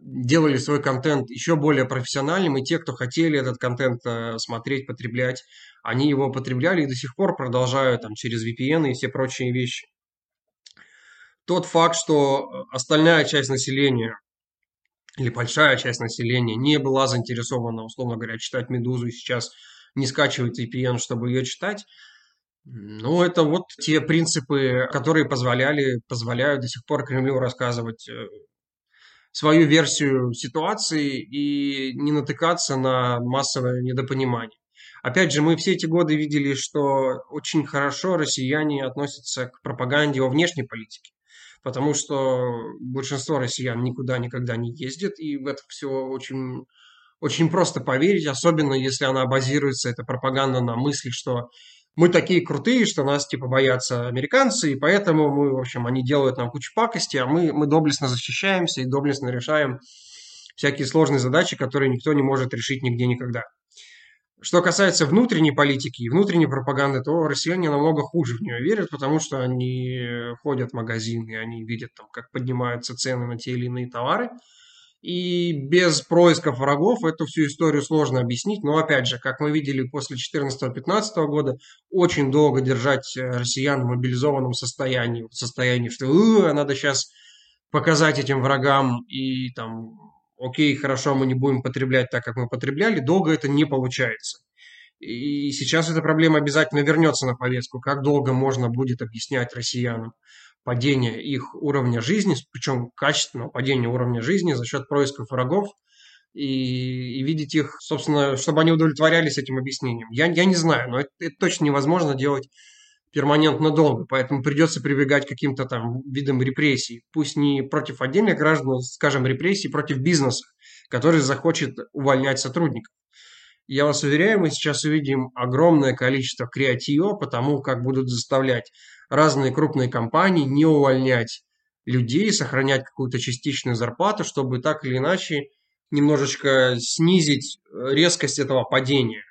делали свой контент еще более профессиональным, и те, кто хотели этот контент э, смотреть, потреблять, они его потребляли и до сих пор продолжают там, через VPN и все прочие вещи. Тот факт, что остальная часть населения или большая часть населения не была заинтересована, условно говоря, читать «Медузу» и сейчас не скачивает VPN, чтобы ее читать, ну, это вот те принципы, которые позволяли, позволяют до сих пор Кремлю рассказывать э, свою версию ситуации и не натыкаться на массовое недопонимание. Опять же, мы все эти годы видели, что очень хорошо россияне относятся к пропаганде о внешней политике, потому что большинство россиян никуда никогда не ездит, и в это все очень, очень просто поверить, особенно если она базируется, эта пропаганда на мысли, что мы такие крутые, что нас типа боятся американцы, и поэтому мы, в общем, они делают нам кучу пакости, а мы, мы доблестно защищаемся и доблестно решаем всякие сложные задачи, которые никто не может решить нигде никогда. Что касается внутренней политики и внутренней пропаганды, то россияне намного хуже в нее верят, потому что они ходят в магазины, они видят, там, как поднимаются цены на те или иные товары – и без происков врагов эту всю историю сложно объяснить. Но опять же, как мы видели после 2014-2015 года, очень долго держать э, россиян в мобилизованном состоянии, в состоянии, что э, надо сейчас показать этим врагам и там, окей, хорошо, мы не будем потреблять так, как мы потребляли, долго это не получается. И сейчас эта проблема обязательно вернется на повестку. Как долго можно будет объяснять россиянам, падения их уровня жизни, причем качественного падения уровня жизни за счет происков врагов, и, и видеть их, собственно, чтобы они удовлетворялись этим объяснением. Я, я не знаю, но это, это точно невозможно делать перманентно долго, поэтому придется прибегать к каким-то там видам репрессий. Пусть не против отдельных граждан, но, скажем, репрессий против бизнеса, который захочет увольнять сотрудников. Я вас уверяю, мы сейчас увидим огромное количество креатива по тому, как будут заставлять разные крупные компании не увольнять людей, сохранять какую-то частичную зарплату, чтобы так или иначе немножечко снизить э, резкость этого падения.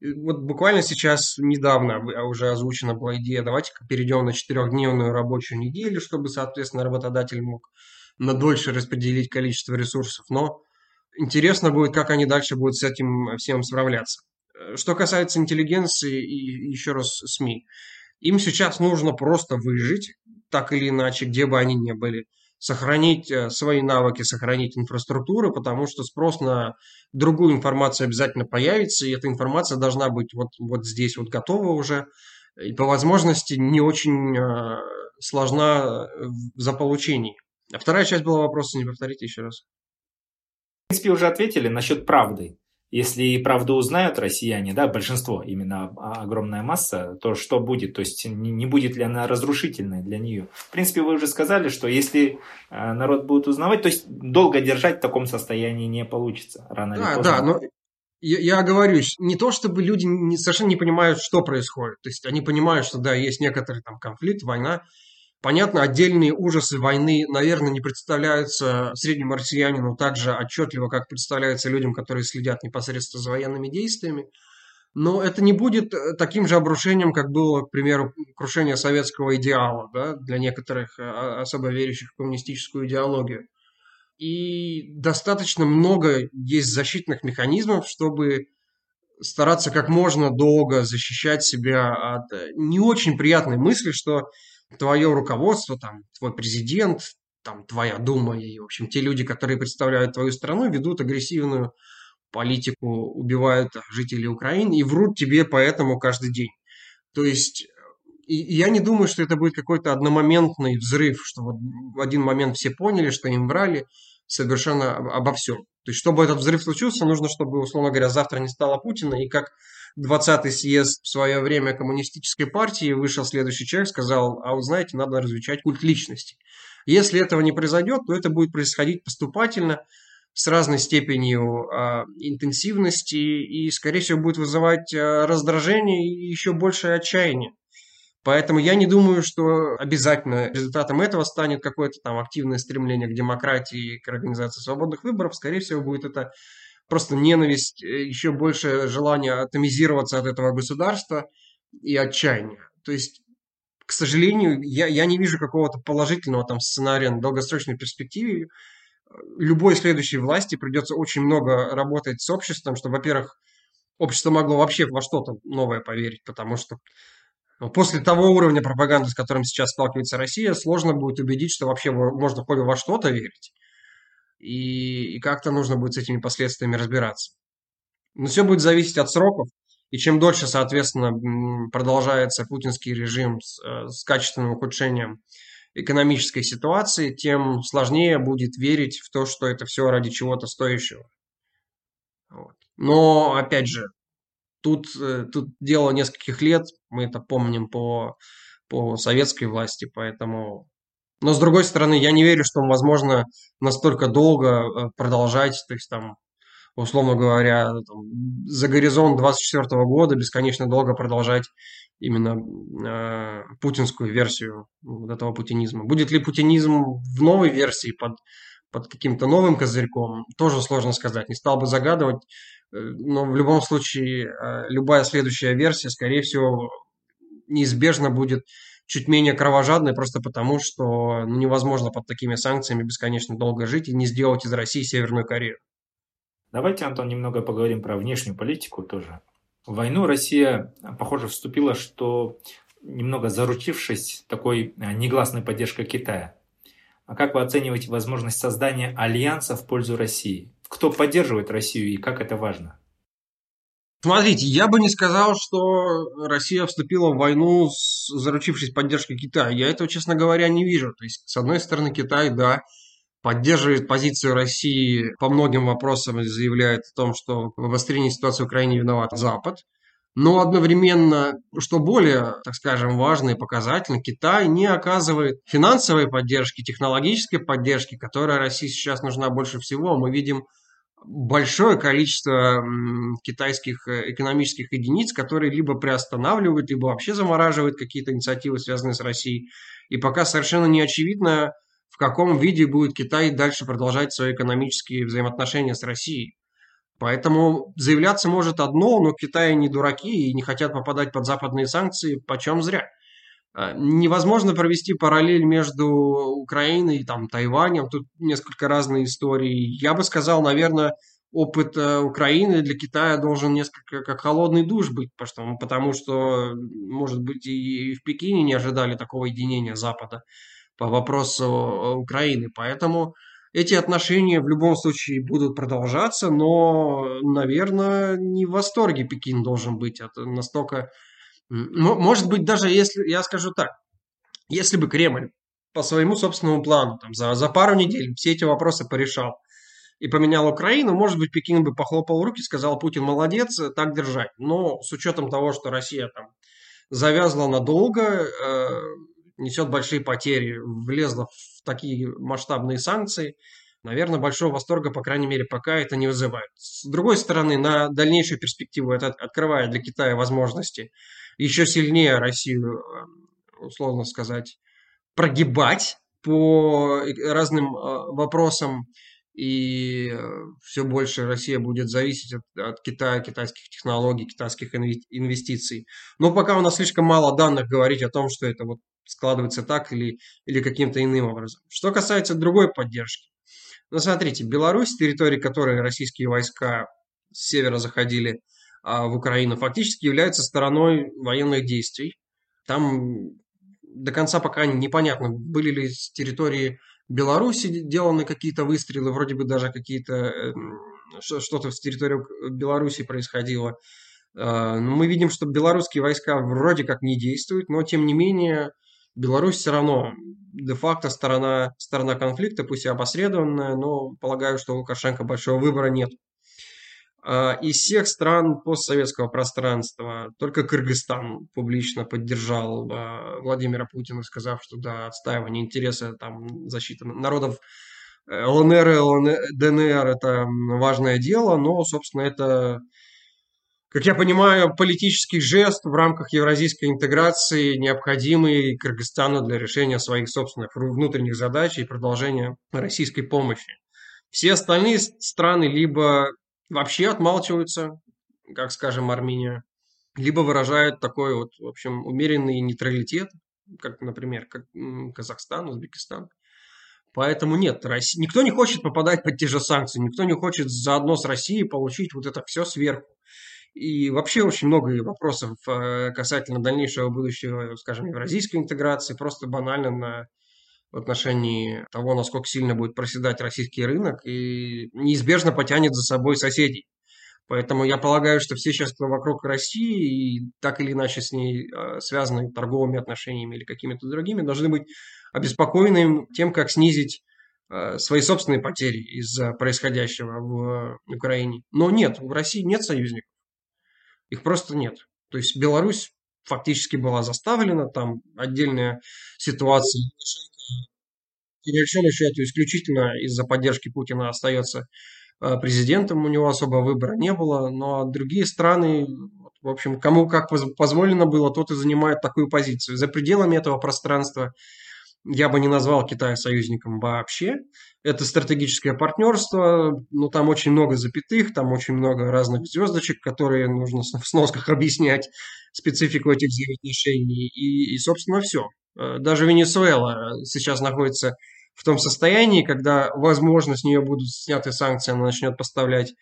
Вот буквально сейчас, недавно уже озвучена была идея, давайте перейдем на четырехдневную рабочую неделю, чтобы, соответственно, работодатель мог на дольше распределить количество ресурсов. Но интересно будет, как они дальше будут с этим всем справляться. Э, что касается интеллигенции и еще раз СМИ. Им сейчас нужно просто выжить, так или иначе, где бы они ни были, сохранить э, свои навыки, сохранить инфраструктуру, потому что спрос на другую информацию обязательно появится, и эта информация должна быть вот, вот здесь вот готова уже, и по возможности не очень э, сложна в заполучении. А вторая часть была вопроса, не повторите еще раз. В принципе, уже ответили насчет правды. Если и правду узнают россияне, да, большинство, именно огромная масса, то что будет? То есть не будет ли она разрушительной для нее? В принципе, вы уже сказали, что если э, народ будет узнавать, то есть долго держать в таком состоянии не получится. Рано да, или поздно. Да, но я, я говорю, не то чтобы люди не, совершенно не понимают, что происходит. То есть они понимают, что да, есть некоторый там конфликт, война, Понятно, отдельные ужасы войны, наверное, не представляются среднему россиянину так же отчетливо, как представляются людям, которые следят непосредственно за военными действиями. Но это не будет э, таким же обрушением, как было, к примеру, крушение советского идеала да, для некоторых э, особо верящих в коммунистическую идеологию. И достаточно много есть защитных механизмов, чтобы стараться как можно долго защищать себя от э, не очень приятной мысли, что твое руководство, там, твой президент, там, твоя дума и, в общем, те люди, которые представляют твою страну, ведут агрессивную политику, убивают жителей Украины и врут тебе поэтому каждый день. То есть и, я не думаю, что это будет какой-то одномоментный взрыв, что вот в один момент все поняли, что им врали совершенно обо всем. То есть, чтобы этот взрыв случился, нужно, чтобы, условно говоря, завтра не стало Путина, и как 20-й съезд в свое время коммунистической партии, вышел следующий человек, сказал, а вы знаете, надо различать культ личности. Если этого не произойдет, то это будет происходить поступательно, с разной степенью э, интенсивности и, скорее всего, будет вызывать э, раздражение и еще большее отчаяние. Поэтому я не думаю, что обязательно результатом этого станет какое-то там активное стремление к демократии, к организации свободных выборов. Скорее всего, будет это просто ненависть, э, еще больше желание атомизироваться от этого государства и отчаяние. То есть, к сожалению, я, я не вижу какого-то положительного там сценария на долгосрочной перспективе. Любой следующей власти придется очень много работать с обществом, чтобы, во-первых, общество могло вообще во что-то новое поверить, потому что ну, после того уровня пропаганды, с которым сейчас сталкивается Россия, сложно будет убедить, что вообще можно хоть во что-то верить и, и как-то нужно будет с этими последствиями разбираться. Но все будет зависеть от сроков, и чем дольше, соответственно, продолжается путинский режим с, э, с качественным ухудшением экономической ситуации, тем сложнее будет верить в то, что это все ради чего-то стоящего. Вот. Но, опять же, тут, э, тут дело нескольких лет, мы это помним по, по советской власти, поэтому но с другой стороны, я не верю, что возможно настолько долго э, продолжать, то есть там, условно говоря, там, за горизонт 24 года бесконечно долго продолжать именно э, путинскую версию вот этого путинизма. Будет ли путинизм в новой версии под, под каким-то новым козырьком, тоже сложно сказать. Не стал бы загадывать, э, но в любом случае э, любая следующая версия, скорее всего, неизбежно будет чуть менее кровожадной, просто потому, что невозможно под такими санкциями бесконечно долго жить и не сделать из России Северную Корею. Давайте, Антон, немного поговорим про внешнюю политику тоже. В войну Россия, похоже, вступила, что немного заручившись такой а, негласной поддержкой Китая. А как вы оцениваете возможность создания альянса в пользу России? Кто поддерживает Россию и как это важно? Смотрите, я бы не сказал, что Россия вступила в войну, заручившись поддержкой Китая. Я этого, честно говоря, не вижу. То есть, с одной стороны, Китай, да, поддерживает позицию России по многим вопросам и заявляет о том, что в обострении ситуации в Украине виноват Запад. Но одновременно, что более, так скажем, важно и показательно, Китай не оказывает финансовой поддержки, технологической поддержки, которая России сейчас нужна больше всего. Мы видим большое количество китайских э, экономических единиц, которые либо приостанавливают, либо вообще замораживают какие-то инициативы, связанные с Россией. И пока совершенно не очевидно, в каком виде будет Китай дальше продолжать свои экономические взаимоотношения с Россией. Поэтому заявляться может одно, но Китай не дураки и не хотят попадать под западные санкции, почем зря. А, невозможно провести параллель между Украиной и там, Тайванем. Тут несколько разные истории. Я бы сказал, наверное, опыт э, Украины для Китая должен несколько как холодный душ быть, потому, потому что, может быть, и в Пекине не ожидали такого единения Запада по вопросу э, Украины. Поэтому эти отношения в любом случае будут продолжаться, но, наверное, не в восторге Пекин должен быть от настолько может быть, даже если, я скажу так, если бы Кремль по своему собственному плану там, за, за пару недель все эти вопросы порешал, и поменял Украину, может быть, Пекин бы похлопал руки, сказал Путин, молодец, так держать. Но с учетом того, что Россия там завязла надолго, э, несет большие потери, влезла в такие масштабные санкции, наверное, большого восторга, по крайней мере, пока это не вызывает. С другой стороны, на дальнейшую перспективу это открывает для Китая возможности еще сильнее Россию, э, условно сказать, прогибать по разным э, вопросам, и э, все больше Россия будет зависеть от, от Китая, китайских технологий, китайских инвестиций. Но пока у нас слишком мало данных говорить о том, что это вот складывается так или, или каким-то иным образом. Что касается другой поддержки. Ну, смотрите, Беларусь, территории которой российские войска с севера заходили в Украину, фактически является стороной военных действий. Там до конца пока непонятно, были ли с территории Беларуси деланы какие-то выстрелы, вроде бы даже какие-то эм, что-то с территории Беларуси происходило. А, мы видим, что белорусские войска вроде как не действуют, но тем не менее Беларусь все равно де-факто сторона, сторона конфликта, пусть и опосредованная, но полагаю, что у Лукашенко большого выбора нет. А, из всех стран постсоветского пространства только Кыргызстан публично поддержал Владимира Путина, сказав, что да, отстаивание интереса, там, защита народов э, ЛНР и ДНР – это важное дело, но, собственно, это, как я понимаю, политический жест в рамках евразийской интеграции, необходимый Кыргызстану для решения своих собственных внутренних задач и продолжения российской помощи. Все остальные страны либо вообще отмалчиваются, как, скажем, Армения, либо выражают такой вот, в общем, умеренный нейтралитет, как, например, как Казахстан, Узбекистан. Поэтому нет, Россия, никто не хочет попадать под те же санкции, никто не хочет заодно с Россией получить вот это все сверху. И вообще очень много вопросов э, касательно дальнейшего будущего, скажем, евразийской интеграции, просто банально на в отношении того, насколько сильно будет проседать российский рынок и неизбежно потянет за собой соседей. Поэтому я полагаю, что все сейчас, кто вокруг России и так или иначе с ней э, связаны торговыми отношениями или какими-то другими, должны быть обеспокоены тем, как снизить э, свои собственные потери из-за происходящего в Украине. Но нет, в России нет союзников. Их просто нет. То есть Беларусь фактически была заставлена, там отдельная ситуация по большому счету исключительно из-за поддержки Путина остается э, президентом, у него особо выбора не было, но другие страны, в общем, кому как позволено было, тот и занимает такую позицию. За пределами этого пространства я бы не назвал Китай союзником вообще. Это стратегическое партнерство, но там очень много запятых, там очень много разных звездочек, которые нужно в сносках объяснять специфику этих взаимоотношений. И, и собственно, все. Э, даже Венесуэла сейчас находится в том состоянии, когда, возможно, с нее будут сняты санкции, она начнет поставлять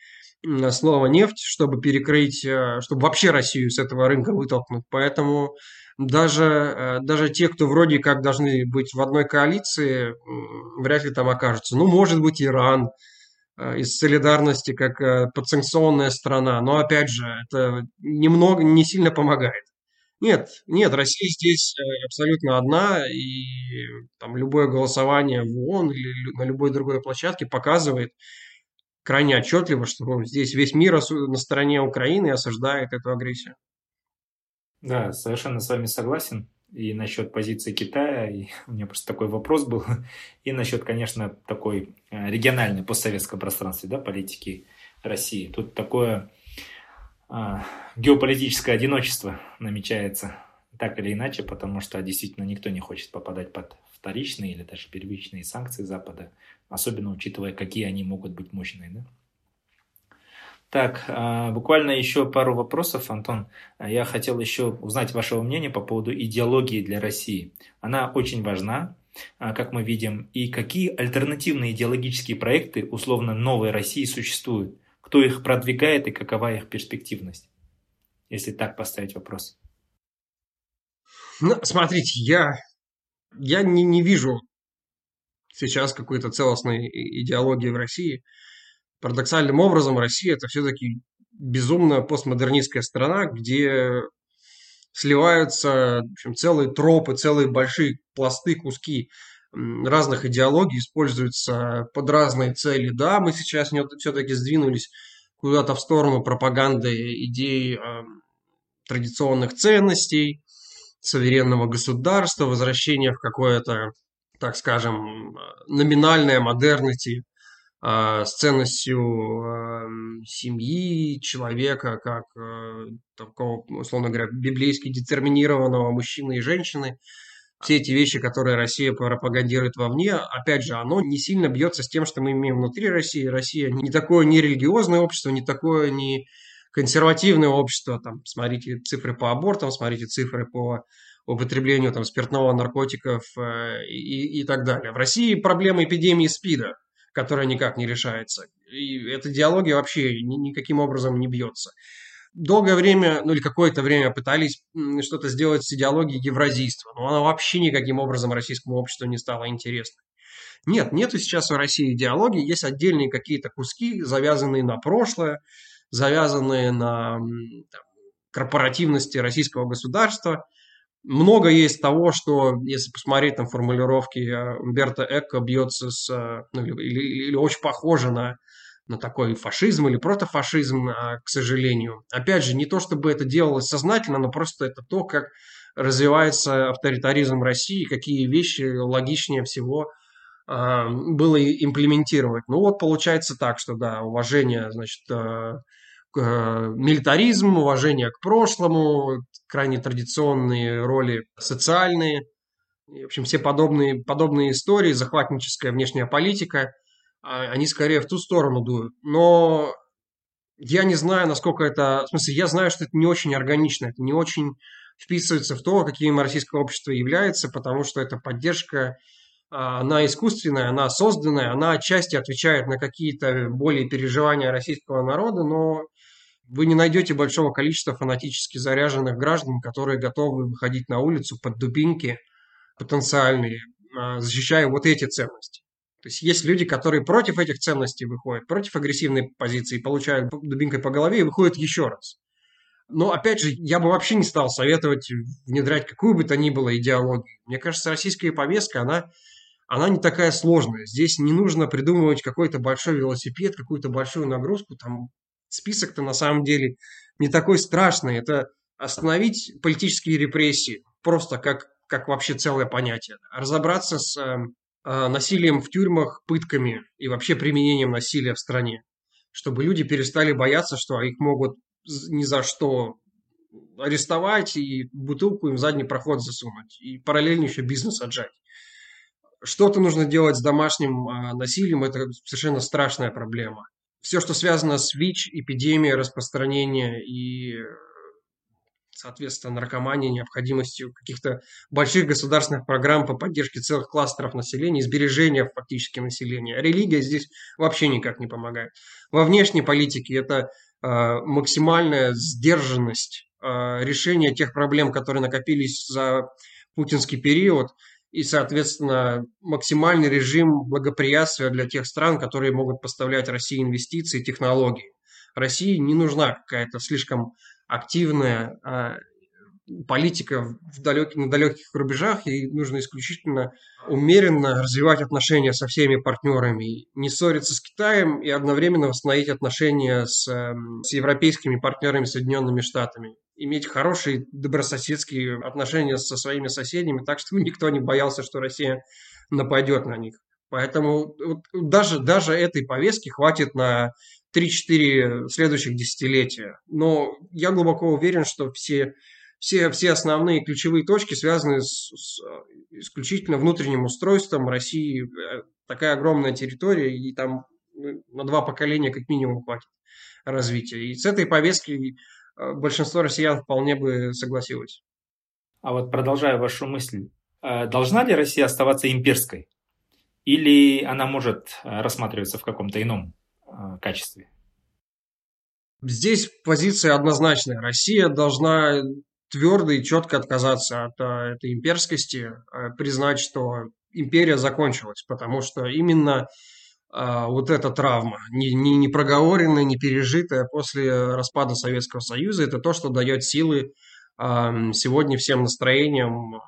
снова нефть, чтобы перекрыть, э, чтобы вообще Россию с этого рынка вытолкнуть. Поэтому даже, э, даже те, кто вроде как должны быть в одной коалиции, вряд ли там окажутся. Ну, может быть, Иран э, из солидарности как подсанкционная страна, но опять же, это немного, не сильно помогает. Нет, нет, Россия здесь э, абсолютно одна, и там любое голосование в ООН или на любой другой площадке показывает крайне отчетливо, что здесь весь мир на стороне Украины осуждает эту агрессию. Да, совершенно с вами согласен. И насчет позиции Китая, и у меня просто такой вопрос был, и насчет, конечно, такой э, региональной постсоветского пространства, да, политики России. Тут такое геополитическое одиночество намечается так или иначе, потому что действительно никто не хочет попадать под вторичные или даже первичные санкции Запада, особенно учитывая, какие они могут быть мощные. Да? Так, а, буквально еще пару вопросов, Антон. Я хотел еще узнать вашего мнения по поводу идеологии для России. Она очень важна, а, как мы видим, и какие альтернативные идеологические проекты условно новой России существуют кто их продвигает и какова их перспективность? Если так поставить вопрос. Ну, смотрите, я, я не, не вижу сейчас какой-то целостной идеологии в России. Парадоксальным образом Россия это все-таки безумно постмодернистская страна, где сливаются в общем, целые тропы, целые большие пласты, куски разных идеологий используются под разные цели. Да, мы сейчас все-таки сдвинулись куда-то в сторону пропаганды идей э, традиционных ценностей, суверенного государства, возвращения в какое-то, так скажем, номинальное модернити э, с ценностью э, семьи, человека, как э, такого, условно говоря, библейски детерминированного мужчины и женщины – все эти вещи, которые Россия пропагандирует вовне, опять же, оно не сильно бьется с тем, что мы имеем внутри России. Россия не такое не религиозное общество, не такое не консервативное общество. Там, смотрите цифры по абортам, смотрите цифры по употреблению там, спиртного, наркотиков э, и, и так далее. В России проблема эпидемии СПИДа, которая никак не решается. И эта диалогия вообще ни, никаким образом не бьется долгое время, ну или какое-то время пытались что-то сделать с идеологией евразийства, но она вообще никаким образом российскому обществу не стала интересной. Нет, нету сейчас в России идеологии, есть отдельные какие-то куски, завязанные на прошлое, завязанные на там, корпоративности российского государства. Много есть того, что, если посмотреть там формулировки э, Умберто Эко, бьется с, э, ну, или, или, или очень похоже на на такой фашизм или протофашизм, а, к сожалению. Опять же, не то чтобы это делалось сознательно, но просто это то, как развивается авторитаризм России, какие вещи логичнее всего а, было имплементировать. Ну вот получается так, что да, уважение, значит, а, к милитаризм, уважение к прошлому, крайне традиционные роли социальные, в общем, все подобные, подобные истории, захватническая внешняя политика – они скорее в ту сторону дуют. Но я не знаю, насколько это... В смысле, я знаю, что это не очень органично, это не очень вписывается в то, каким российское общество является, потому что эта поддержка, а, она искусственная, она созданная, она отчасти отвечает на какие-то более переживания российского народа, но вы не найдете большого количества фанатически заряженных граждан, которые готовы выходить на улицу под дубинки потенциальные, а, защищая вот эти ценности. То есть есть люди, которые против этих ценностей выходят, против агрессивной позиции, получают дубинкой по голове и выходят еще раз. Но, опять же, я бы вообще не стал советовать внедрять какую бы то ни было идеологию. Мне кажется, российская повестка, она, она не такая сложная. Здесь не нужно придумывать какой-то большой велосипед, какую-то большую нагрузку. Там список-то на самом деле не такой страшный. Это остановить политические репрессии, просто как, как вообще целое понятие. Разобраться с эм, насилием в тюрьмах, пытками и вообще применением насилия в стране. Чтобы люди перестали бояться, что их могут ни за что арестовать и бутылку им в задний проход засунуть. И параллельно еще бизнес отжать. Что-то нужно делать с домашним а, насилием, это совершенно страшная проблема. Все, что связано с ВИЧ, эпидемией, распространением и соответственно, наркомании, необходимостью каких-то больших государственных программ по поддержке целых кластеров населения, сбережения фактически населения. Религия здесь вообще никак не помогает. Во внешней политике это э, максимальная сдержанность э, решения тех проблем, которые накопились за путинский период, и, соответственно, максимальный режим благоприятствия для тех стран, которые могут поставлять России инвестиции и технологии. России не нужна какая-то слишком активная а, политика в далек, на далеких рубежах, и нужно исключительно умеренно развивать отношения со всеми партнерами, не ссориться с Китаем и одновременно восстановить отношения с, эм, с европейскими партнерами, Соединенными Штатами. Иметь хорошие добрососедские отношения со своими соседями, так чтобы никто не боялся, что Россия нападет на них. Поэтому вот даже, даже этой повестки хватит на 3-4 следующих десятилетия. Но я глубоко уверен, что все, все, все основные ключевые точки связаны с, с исключительно внутренним устройством России. Э, такая огромная территория, и там ну, на два поколения как минимум хватит развития. И с этой повестки э, большинство россиян вполне бы согласилось. А вот продолжая вашу мысль, э, должна ли Россия оставаться имперской? Или она может рассматриваться в каком-то ином Э, качестве? Здесь позиция однозначная. Россия должна твердо и четко отказаться от э, этой имперскости, э, признать, что империя закончилась, потому что именно вот эта травма, не, не, не проговоренная, не пережитая после распада Советского Союза, это то, что дает силы сегодня всем настроениям,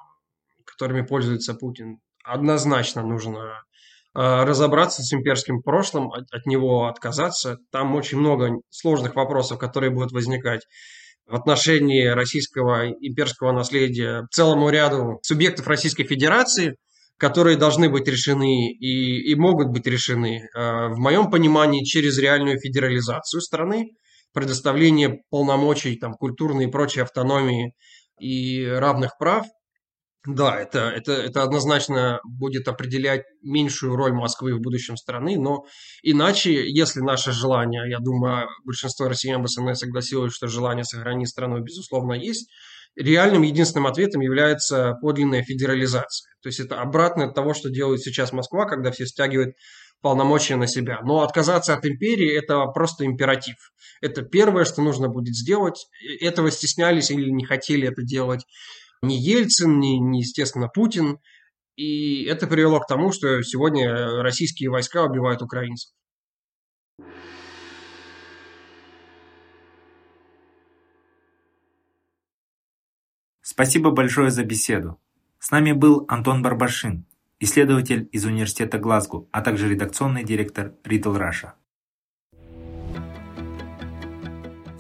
которыми пользуется Путин. однозначно нужно разобраться с имперским прошлым, от, от него отказаться. Там очень много сложных вопросов, которые будут возникать в отношении российского имперского наследия целому ряду субъектов Российской Федерации, которые должны быть решены и, и могут быть решены, а, в моем понимании, через реальную федерализацию страны, предоставление полномочий, там, культурной и прочей автономии и равных прав – да, это, это, это однозначно будет определять меньшую роль Москвы в будущем страны, но иначе, если наше желание, я думаю, большинство россиян бы со мной согласилось, что желание сохранить страну, безусловно, есть, реальным единственным ответом является подлинная федерализация. То есть это обратно от того, что делает сейчас Москва, когда все стягивают полномочия на себя. Но отказаться от империи – это просто императив. Это первое, что нужно будет сделать. Этого стеснялись или не хотели это делать ни Ельцин, ни, ни, естественно, Путин. И это привело к тому, что сегодня российские войска убивают украинцев. Спасибо большое за беседу. С нами был Антон Барбашин, исследователь из Университета Глазго, а также редакционный директор Riddle Russia.